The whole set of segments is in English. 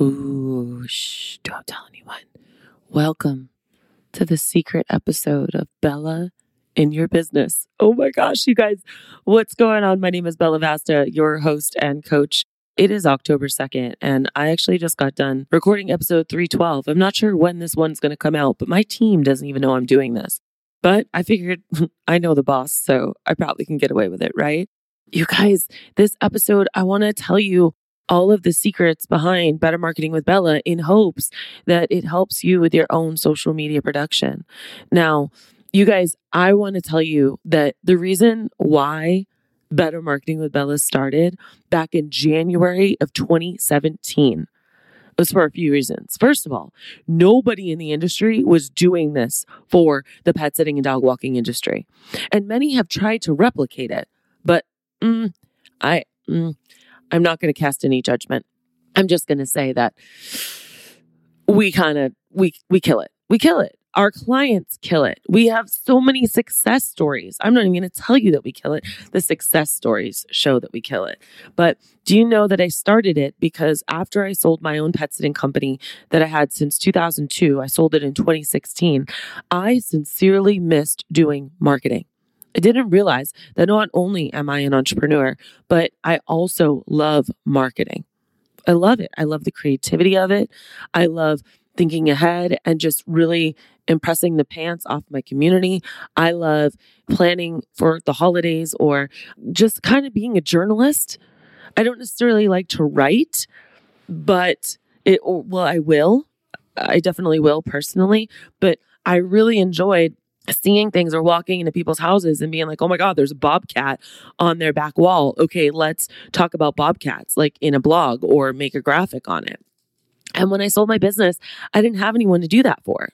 Ooh, shh, don't tell anyone. Welcome to the secret episode of Bella in Your Business. Oh my gosh, you guys, what's going on? My name is Bella Vasta, your host and coach. It is October 2nd, and I actually just got done recording episode 312. I'm not sure when this one's going to come out, but my team doesn't even know I'm doing this. But I figured I know the boss, so I probably can get away with it, right? You guys, this episode, I want to tell you all of the secrets behind Better Marketing with Bella in hopes that it helps you with your own social media production. Now, you guys, I want to tell you that the reason why Better Marketing with Bella started back in January of 2017 was for a few reasons. First of all, nobody in the industry was doing this for the pet sitting and dog walking industry. And many have tried to replicate it, but mm, I, mm, I'm not going to cast any judgment. I'm just going to say that we kind of we we kill it. We kill it. Our clients kill it. We have so many success stories. I'm not even going to tell you that we kill it. The success stories show that we kill it. But do you know that I started it because after I sold my own pet sitting company that I had since 2002, I sold it in 2016. I sincerely missed doing marketing. I didn't realize that not only am I an entrepreneur, but I also love marketing. I love it. I love the creativity of it. I love thinking ahead and just really impressing the pants off my community. I love planning for the holidays or just kind of being a journalist. I don't necessarily like to write, but it, well, I will. I definitely will personally, but I really enjoyed seeing things or walking into people's houses and being like, oh my God, there's a bobcat on their back wall. Okay, let's talk about bobcats like in a blog or make a graphic on it. And when I sold my business, I didn't have anyone to do that for.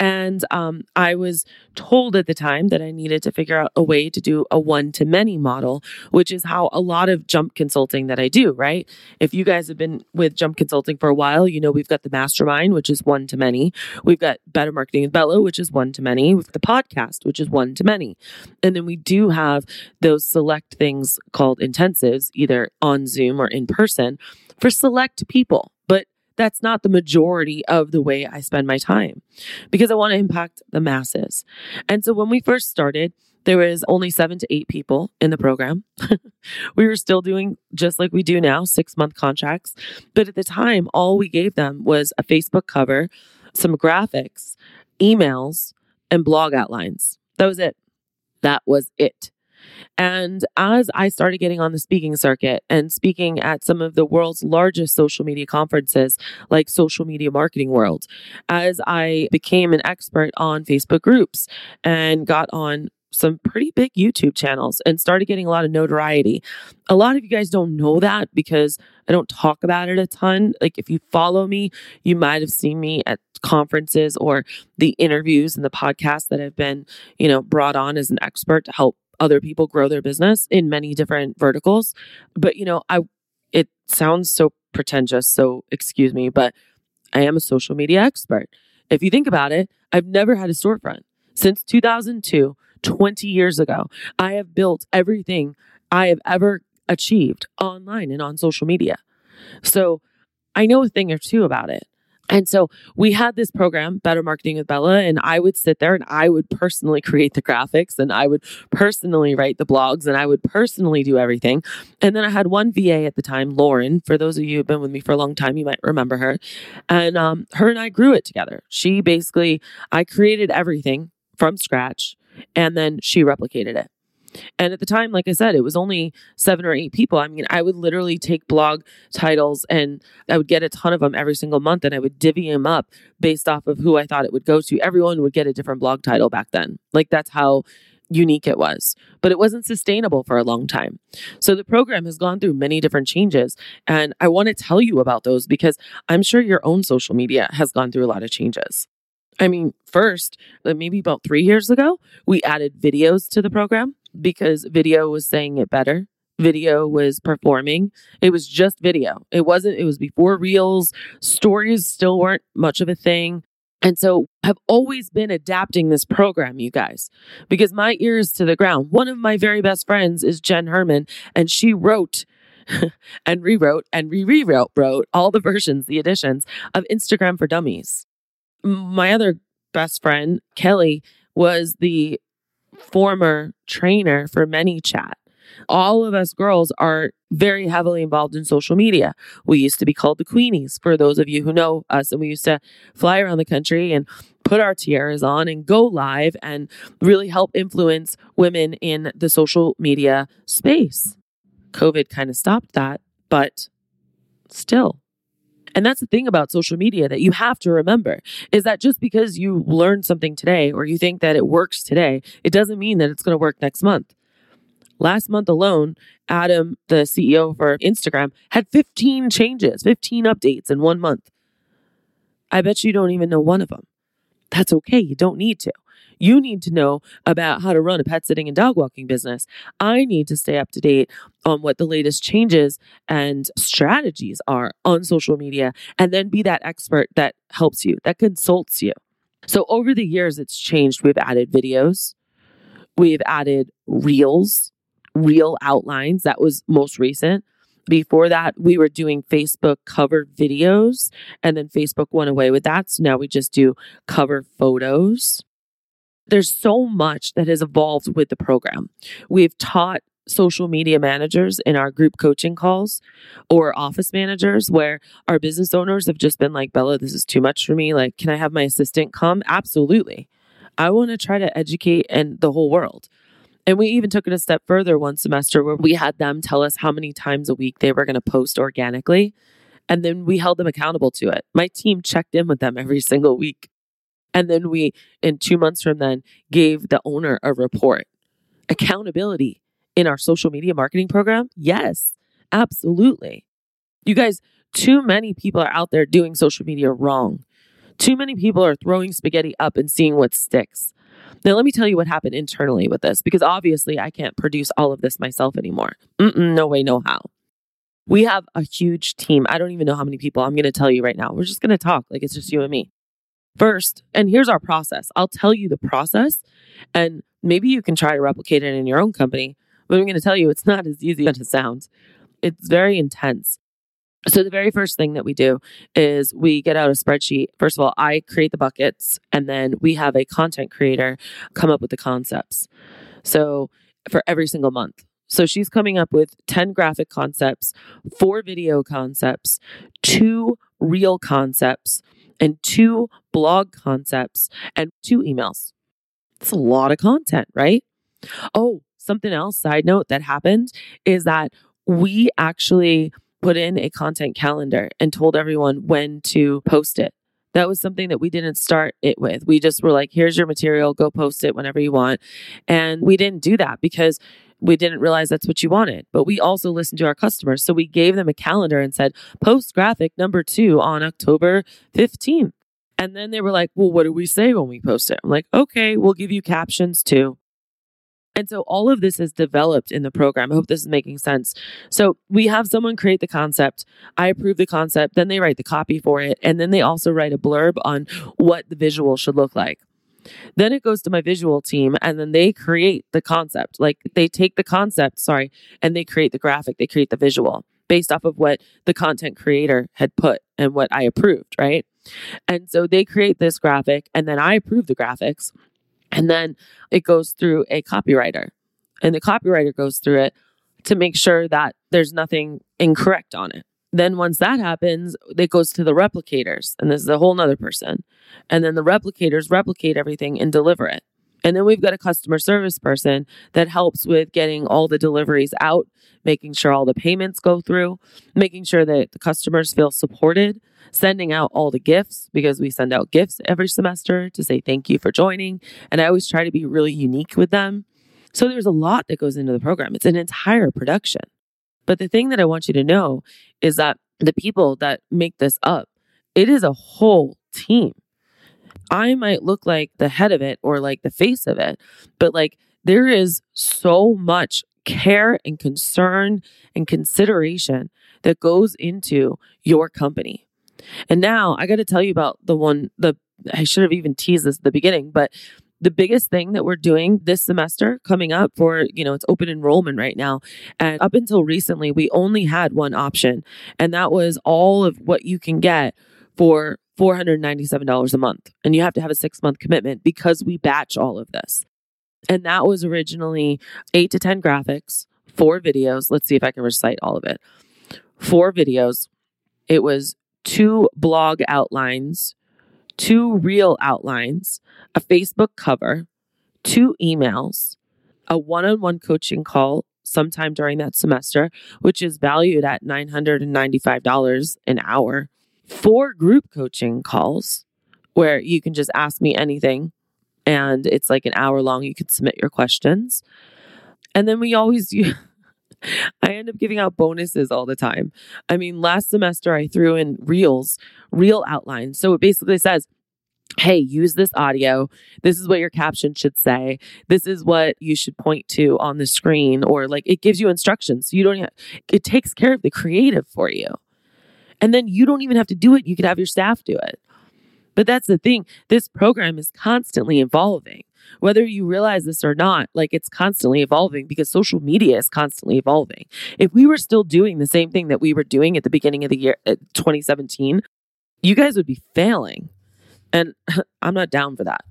And um, I was told at the time that I needed to figure out a way to do a one to many model, which is how a lot of jump consulting that I do, right? If you guys have been with jump consulting for a while, you know we've got the mastermind, which is one to many. We've got Better Marketing with Bella, which is one to many. Got the podcast, which is one to many. And then we do have those select things called intensives, either on Zoom or in person for select people that's not the majority of the way I spend my time because I want to impact the masses. And so when we first started, there was only seven to eight people in the program. we were still doing just like we do now, six month contracts. But at the time, all we gave them was a Facebook cover, some graphics, emails, and blog outlines. That was it. That was it. And as I started getting on the speaking circuit and speaking at some of the world's largest social media conferences, like Social Media Marketing World, as I became an expert on Facebook groups and got on some pretty big YouTube channels and started getting a lot of notoriety. A lot of you guys don't know that because I don't talk about it a ton. Like if you follow me, you might have seen me at conferences or the interviews and the podcasts that have been, you know, brought on as an expert to help other people grow their business in many different verticals. But, you know, I, it sounds so pretentious. So excuse me, but I am a social media expert. If you think about it, I've never had a storefront since 2002, 20 years ago. I have built everything I have ever achieved online and on social media. So I know a thing or two about it. And so we had this program, Better Marketing with Bella, and I would sit there and I would personally create the graphics and I would personally write the blogs and I would personally do everything. And then I had one VA at the time, Lauren. For those of you who've been with me for a long time, you might remember her. And um, her and I grew it together. She basically, I created everything from scratch and then she replicated it. And at the time, like I said, it was only seven or eight people. I mean, I would literally take blog titles and I would get a ton of them every single month and I would divvy them up based off of who I thought it would go to. Everyone would get a different blog title back then. Like that's how unique it was, but it wasn't sustainable for a long time. So the program has gone through many different changes. And I want to tell you about those because I'm sure your own social media has gone through a lot of changes. I mean, first, uh, maybe about three years ago, we added videos to the program because video was saying it better. Video was performing. It was just video. It wasn't, it was before reels. Stories still weren't much of a thing. And so I've always been adapting this program, you guys, because my ear is to the ground. One of my very best friends is Jenn Herman, and she wrote and rewrote and re rewrote wrote all the versions, the editions of Instagram for Dummies. My other best friend, Kelly, was the former trainer for ManyChat All of us girls are very heavily involved in social media. We used to be called the Queenies, for those of you who know us, and we used to fly around the country and put our tiaras on and go live and really help influence women in the social media space. COVID kind of stopped that, but still. And that's the thing about social media that you have to remember is that just because you learn something today or you think that it works today, it doesn't mean that it's going to work next month. Last month alone, Adam, the CEO for Instagram, had 15 changes, 15 updates in one month. I bet you don't even know one of them. That's okay. You don't need to. You need to know about how to run a pet sitting and dog walking business. I need to stay up to date on what the latest changes and strategies are on social media and then be that expert that helps you, that consults you. So over the years, it's changed. We've added videos, we've added reels, reel outlines. That was most recent. Before that, we were doing Facebook cover videos, and then Facebook went away with that. So now we just do cover photos. There's so much that has evolved with the program. We've taught social media managers in our group coaching calls or office managers where our business owners have just been like, Bella, this is too much for me. Like, can I have my assistant come? Absolutely. I want to try to educate and the whole world. And we even took it a step further one semester where we had them tell us how many times a week they were going to post organically. And then we held them accountable to it. My team checked in with them every single week. And then we, in two months from then, gave the owner a report. Accountability in our social media marketing program? Yes, absolutely. You guys, too many people are out there doing social media wrong. Too many people are throwing spaghetti up and seeing what sticks. Now, let me tell you what happened internally with this, because obviously I can't produce all of this myself anymore. Mm-mm, no way, no how. We have a huge team. I don't even know how many people I'm going to tell you right now. We're just going to talk like it's just you and me. First, and here's our process I'll tell you the process, and maybe you can try to replicate it in your own company, but I'm going to tell you it's not as easy as it sounds. It's very intense. So, the very first thing that we do is we get out a spreadsheet. First of all, I create the buckets, and then we have a content creator come up with the concepts. So, for every single month. So, she's coming up with 10 graphic concepts, four video concepts, two reel concepts, and two blog concepts, and two emails. It's a lot of content, right? Oh, something else, side note that happened is that we actually put in a content calendar and told everyone when to post it. That was something that we didn't start it with. We just were like, here's your material, go post it whenever you want. And we didn't do that because we didn't realize that's what you wanted. But we also listened to our customers. So we gave them a calendar and said, post graphic number two on October 15th. And then they were like, well, what do we say when we post it? I'm like, okay, we'll give you captions too. And so all of this is developed in the program. I hope this is making sense. So we have someone create the concept. I approve the concept. Then they write the copy for it. And then they also write a blurb on what the visual should look like. Then it goes to my visual team and then they create the concept. Like they take the concept, sorry, and they create the graphic, they create the visual based off of what the content creator had put and what I approved, right? And so they create this graphic and then I approve the graphics. And then it goes through a copywriter, and the copywriter goes through it to make sure that there's nothing incorrect on it. Then once that happens, it goes to the replicators, and this is a whole nother person. And then the replicators replicate everything and deliver it. And then we've got a customer service person that helps with getting all the deliveries out, making sure all the payments go through, making sure that the customers feel supported, sending out all the gifts because we send out gifts every semester to say thank you for joining. And I always try to be really unique with them. So there's a lot that goes into the program. It's an entire production. But the thing that I want you to know is that the people that make this up, it is a whole team. I might look like the head of it or like the face of it, but like there is so much care and concern and consideration that goes into your company. And now I got to tell you about the one, the, I should have even teased this at the beginning, but the biggest thing that we're doing this semester coming up for, you know, it's open enrollment right now. And up until recently, we only had one option, and that was all of what you can get for $497 a month. And you have to have a six month commitment because we batch all of this. And that was originally eight to 10 graphics, four videos. Let's see if I can recite all of it. Four videos. It was two blog outlines, two reel outlines, a Facebook cover, two emails, a one on one coaching call sometime during that semester, which is valued at $995 an hour, four group coaching calls where you can just ask me anything and it's like an hour long. You can submit your questions. And then we always. I end up giving out bonuses all the time. I mean, last semester I threw in reels, reel outlines. So it basically says, hey, use this audio. This is what your caption should say. This is what you should point to on the screen, or like it gives you instructions. So You don't, have, it takes care of the creative for you. And then you don't even have to do it. You could have your staff do it. But that's the thing. This program is constantly evolving. Whether you realize this or not, like it's constantly evolving because social media is constantly evolving. If we were still doing the same thing that we were doing at the beginning of the year, uh, 2017, you guys would be failing. And I'm not down for that.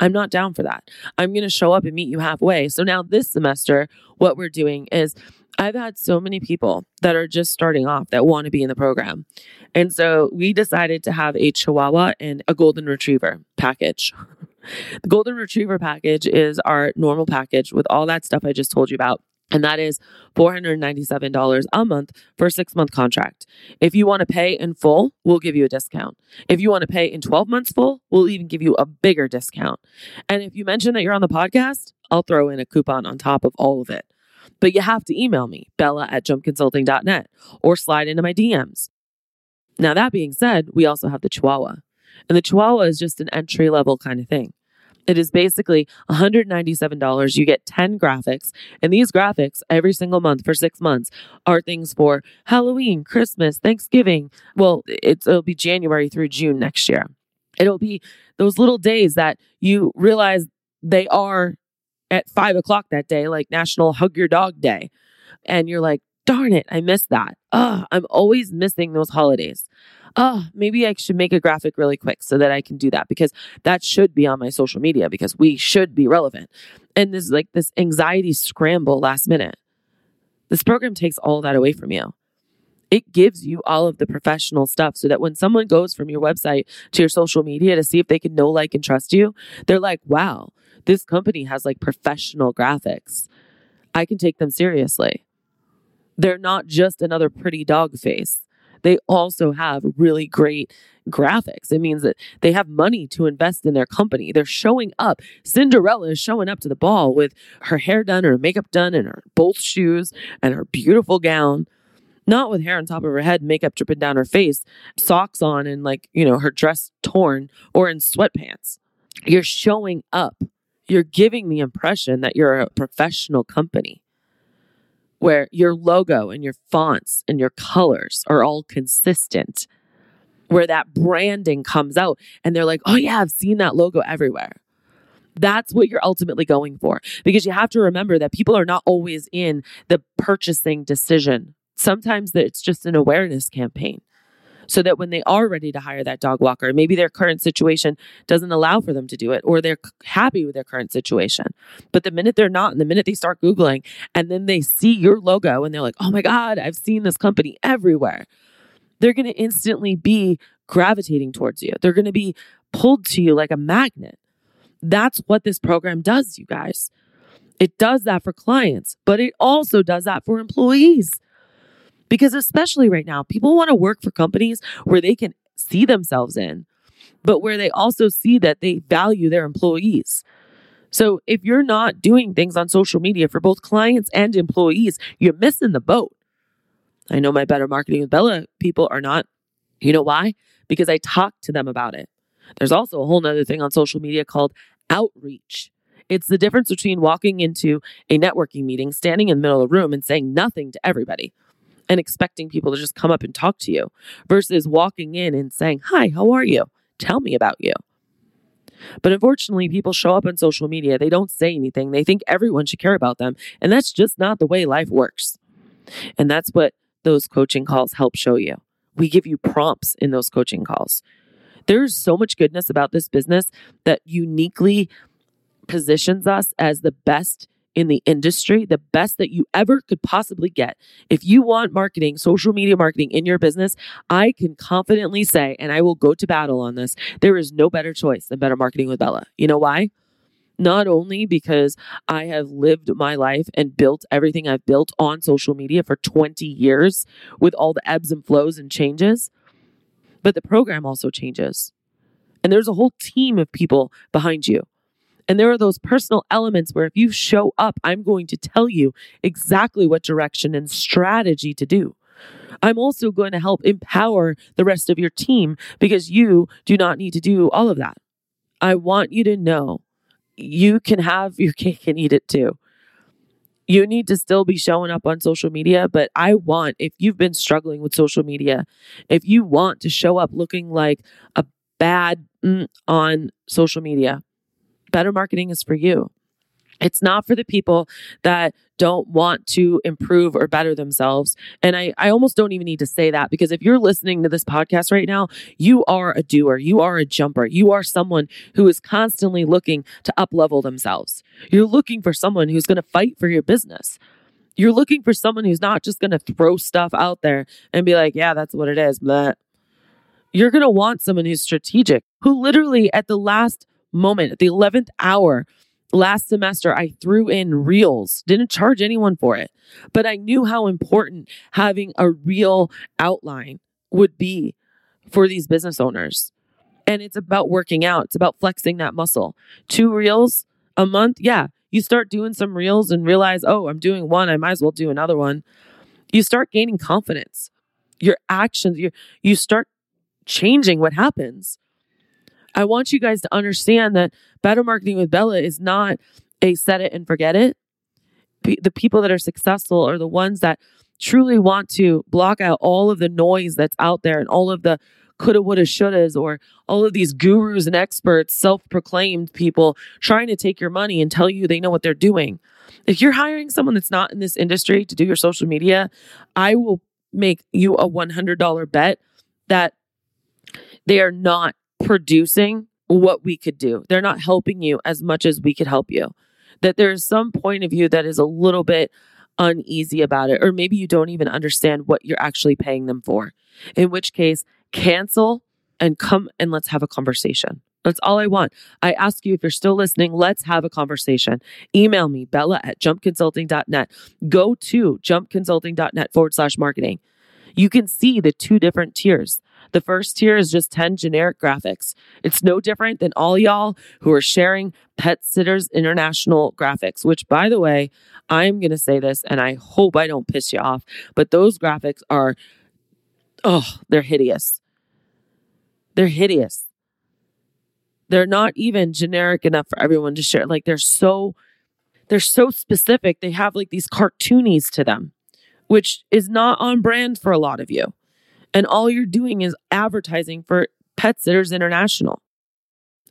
I'm not down for that. I'm going to show up and meet you halfway. So now this semester, what we're doing is I've had so many people that are just starting off that want to be in the program. And so we decided to have a Chihuahua and a Golden Retriever package. the Golden Retriever package is our normal package with all that stuff I just told you about. And that is $497 a month for a six month contract. If you want to pay in full, we'll give you a discount. If you want to pay in 12 months full, we'll even give you a bigger discount. And if you mention that you're on the podcast, I'll throw in a coupon on top of all of it. But you have to email me, bella at jumpconsulting.net, or slide into my DMs. Now, that being said, we also have the Chihuahua. And the Chihuahua is just an entry level kind of thing. It is basically $197. You get 10 graphics. And these graphics, every single month for six months, are things for Halloween, Christmas, Thanksgiving. Well, it'll be January through June next year. It'll be those little days that you realize they are at five o'clock that day, like National Hug Your Dog Day. And you're like, darn it, I missed that. Oh, I'm always missing those holidays. Oh, maybe I should make a graphic really quick so that I can do that because that should be on my social media because we should be relevant. And there's like this anxiety scramble last minute. This program takes all that away from you. It gives you all of the professional stuff so that when someone goes from your website to your social media to see if they can know, like, and trust you, they're like, wow, this company has like professional graphics. I can take them seriously. They're not just another pretty dog face. They also have really great graphics. It means that they have money to invest in their company. They're showing up. Cinderella is showing up to the ball with her hair done, her makeup done, and her both shoes and her beautiful gown. Not with hair on top of her head, makeup dripping down her face, socks on, and like, you know, her dress torn or in sweatpants. You're showing up you're giving the impression that you're a professional company where your logo and your fonts and your colors are all consistent, where that branding comes out and they're like, oh, yeah, I've seen that logo everywhere. That's what you're ultimately going for because you have to remember that people are not always in the purchasing decision. Sometimes it's just an awareness campaign so that when they are ready to hire that dog walker, maybe their current situation doesn't allow for them to do it or they're happy with their current situation. But the minute they're not, and the minute they start Googling and then they see your logo and they're like, oh my God, I've seen this company everywhere, they're going to instantly be gravitating towards you. They're going to be pulled to you like a magnet. That's what this program does, you guys. It does that for clients, but it also does that for employees. Because especially right now, people want to work for companies where they can see themselves in, but where they also see that they value their employees. So if you're not doing things on social media for both clients and employees, you're missing the boat. I know my Better Marketing with Bella people are not. You know why? Because I talk to them about it. There's also a whole nother thing on social media called outreach. It's the difference between walking into a networking meeting, standing in the middle of the room, and saying nothing to everybody and expecting people to just come up and talk to you versus walking in and saying, Hi, how are you? Tell me about you. But unfortunately, people show up on social media. They don't say anything. They think everyone should care about them. And that's just not the way life works. And that's what those coaching calls help show you. We give you prompts in those coaching calls. There's so much goodness about this business that uniquely positions us as the best in the industry, the best that you ever could possibly get. If you want marketing, social media marketing in your business, I can confidently say, and I will go to battle on this, there is no better choice than Better Marketing with Bella. You know why? Not only because I have lived my life and built everything I've built on social media for 20 years with all the ebbs and flows and changes, but the program also changes. And there's a whole team of people behind you. And there are those personal elements where if you show up, I'm going to tell you exactly what direction and strategy to do. I'm also going to help empower the rest of your team because you do not need to do all of that. I want you to know you can have your cake and eat it too. You need to still be showing up on social media, but I want, if you've been struggling with social media, if you want to show up looking like a bad mm, on social media, better marketing is for you. It's not for the people that don't want to improve or better themselves. And I, I almost don't even need to say that because if you're listening to this podcast right now, you are a doer, you are a jumper, you are someone who is constantly looking to up level themselves. You're looking for someone who's going to fight for your business. You're looking for someone who's not just going to throw stuff out there and be like, yeah, that's what it is. But you're going to want someone who's strategic, who literally at the last moment, at the 11th hour, last semester, I threw in reels, didn't charge anyone for it, but I knew how important having a reel outline would be for these business owners. And it's about working out, it's about flexing that muscle. Two reels a month, yeah. You start doing some reels and realize, oh, I'm doing one, I might as well do another one. You start gaining confidence. Your actions, you you start changing what happens. I want you guys to understand that better marketing with Bella is not a set it and forget it. The people that are successful are the ones that truly want to block out all of the noise that's out there and all of the coulda, woulda, shouldas, or all of these gurus and experts, self proclaimed people trying to take your money and tell you they know what they're doing. If you're hiring someone that's not in this industry to do your social media, I will make you a $100 bet that they are not producing what we could do. They're not helping you as much as we could help you. That there's some point of view that is a little bit uneasy about it, or maybe you don't even understand what you're actually paying them for. In which case, cancel and come and let's have a conversation. That's all I want. I ask you if you're still listening, let's have a conversation. Email me, bella at jumpconsulting.net. Go to jumpconsulting.net forward slash marketing. You can see the two different tiers. The first tier is just 10 generic graphics. It's no different than all y'all who are sharing Pet Sitters International graphics, which, by the way, I'm going to say this and I hope I don't piss you off, but those graphics are, oh, they're hideous. They're hideous. They're not even generic enough for everyone to share. Like they're so, they're so specific. They have like these cartoonies to them, which is not on brand for a lot of you and all you're doing is advertising for Pet Sitters International.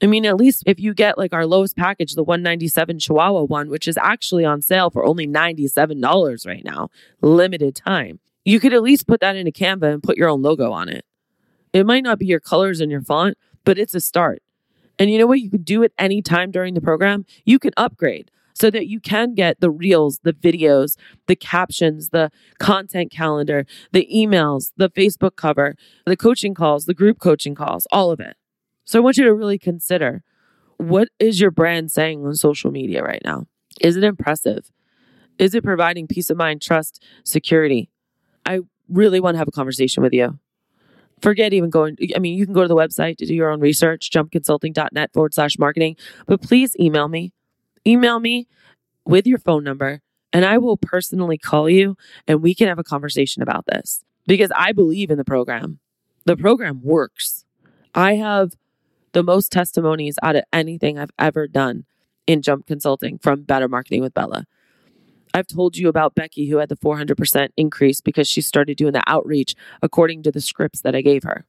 I mean, at least if you get like our lowest package, the 197 Chihuahua one, which is actually on sale for only $97 right now, limited time, you could at least put that into Canva and put your own logo on it. It might not be your colors and your font, but it's a start. And you know what? You can do it any time during the program. You can upgrade so that you can get the reels, the videos, the captions, the content calendar, the emails, the Facebook cover, the coaching calls, the group coaching calls, all of it. So I want you to really consider what is your brand saying on social media right now? Is it impressive? Is it providing peace of mind, trust, security? I really want to have a conversation with you. Forget even going, I mean, you can go to the website to do your own research, jumpconsulting.net forward slash marketing, but please email me email me with your phone number and I will personally call you and we can have a conversation about this because I believe in the program. The program works. I have the most testimonies out of anything I've ever done in Jump Consulting from Better Marketing with Bella. I've told you about Becky who had the 400% increase because she started doing the outreach according to the scripts that I gave her.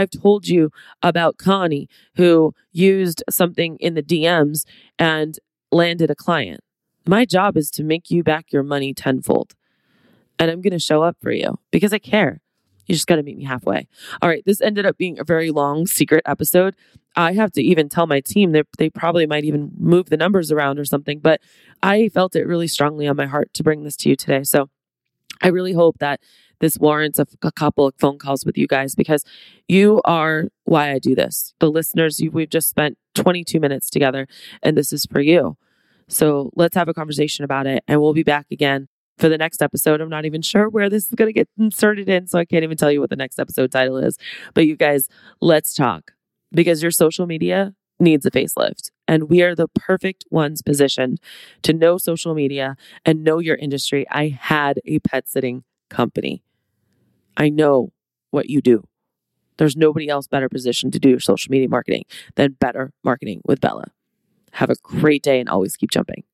I've told you about Connie who used something in the DMs and landed a client. My job is to make you back your money tenfold. And I'm going to show up for you because I care. You just got to meet me halfway. All right. This ended up being a very long secret episode. I have to even tell my team that they probably might even move the numbers around or something, but I felt it really strongly on my heart to bring this to you today. So I really hope that this warrants a, couple of phone calls with you guys because you are why I do this. The listeners, you, we've just spent 22 minutes together and this is for you. So let's have a conversation about it and we'll be back again for the next episode. I'm not even sure where this is going to get inserted in, so I can't even tell you what the next episode title is. But you guys, let's talk because your social media needs a facelift. And we are the perfect ones positioned to know social media and know your industry. I had a pet sitting company. I know what you do. There's nobody else better positioned to do your social media marketing than Better Marketing with Bella. Have a great day and always keep jumping.